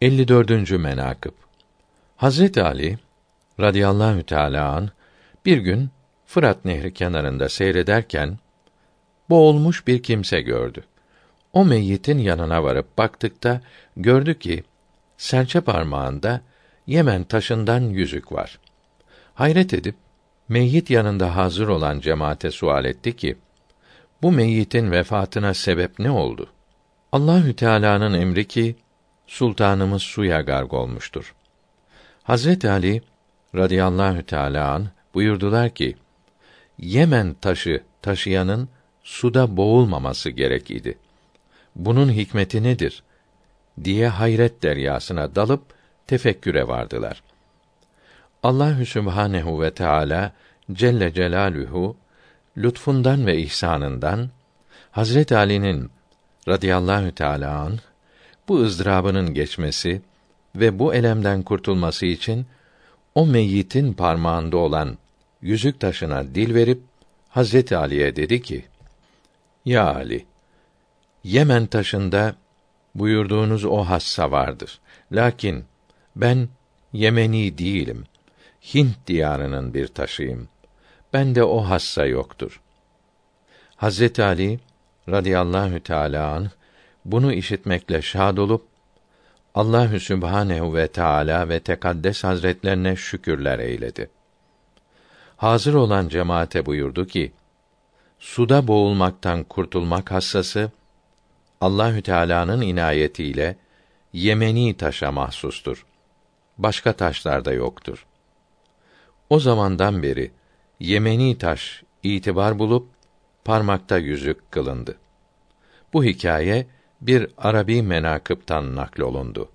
54. menakıb Hazret Ali radıyallahu teala an bir gün Fırat Nehri kenarında seyrederken boğulmuş bir kimse gördü. O meyyitin yanına varıp baktıkta gördü ki serçe parmağında Yemen taşından yüzük var. Hayret edip meyyit yanında hazır olan cemaate sual etti ki bu meyyitin vefatına sebep ne oldu? Allahü Teala'nın emri ki sultanımız suya garg olmuştur. Hazret Ali radıyallahu teala an buyurdular ki Yemen taşı taşıyanın suda boğulmaması gerek idi. Bunun hikmeti nedir? diye hayret deryasına dalıp tefekküre vardılar. Allahü Sübhanehu ve Teala Celle Celaluhu lütfundan ve ihsanından Hazret Ali'nin radıyallahu teala an bu ızdırabının geçmesi ve bu elemden kurtulması için o meyyitin parmağında olan yüzük taşına dil verip Hazreti Ali'ye dedi ki: Ya Ali, Yemen taşında buyurduğunuz o hassa vardır. Lakin ben Yemeni değilim. Hint diyarının bir taşıyım. Ben de o hassa yoktur. Hazreti Ali radıyallahu teala anh bunu işitmekle şad olup Allahü Sübhanehu ve Teala ve Tekaddes Hazretlerine şükürler eyledi. Hazır olan cemaate buyurdu ki: Suda boğulmaktan kurtulmak hassası Allahü Teala'nın inayetiyle Yemeni taşa mahsustur. Başka taşlarda yoktur. O zamandan beri Yemeni taş itibar bulup parmakta yüzük kılındı. Bu hikaye bir Arabi menakıptan naklolundu.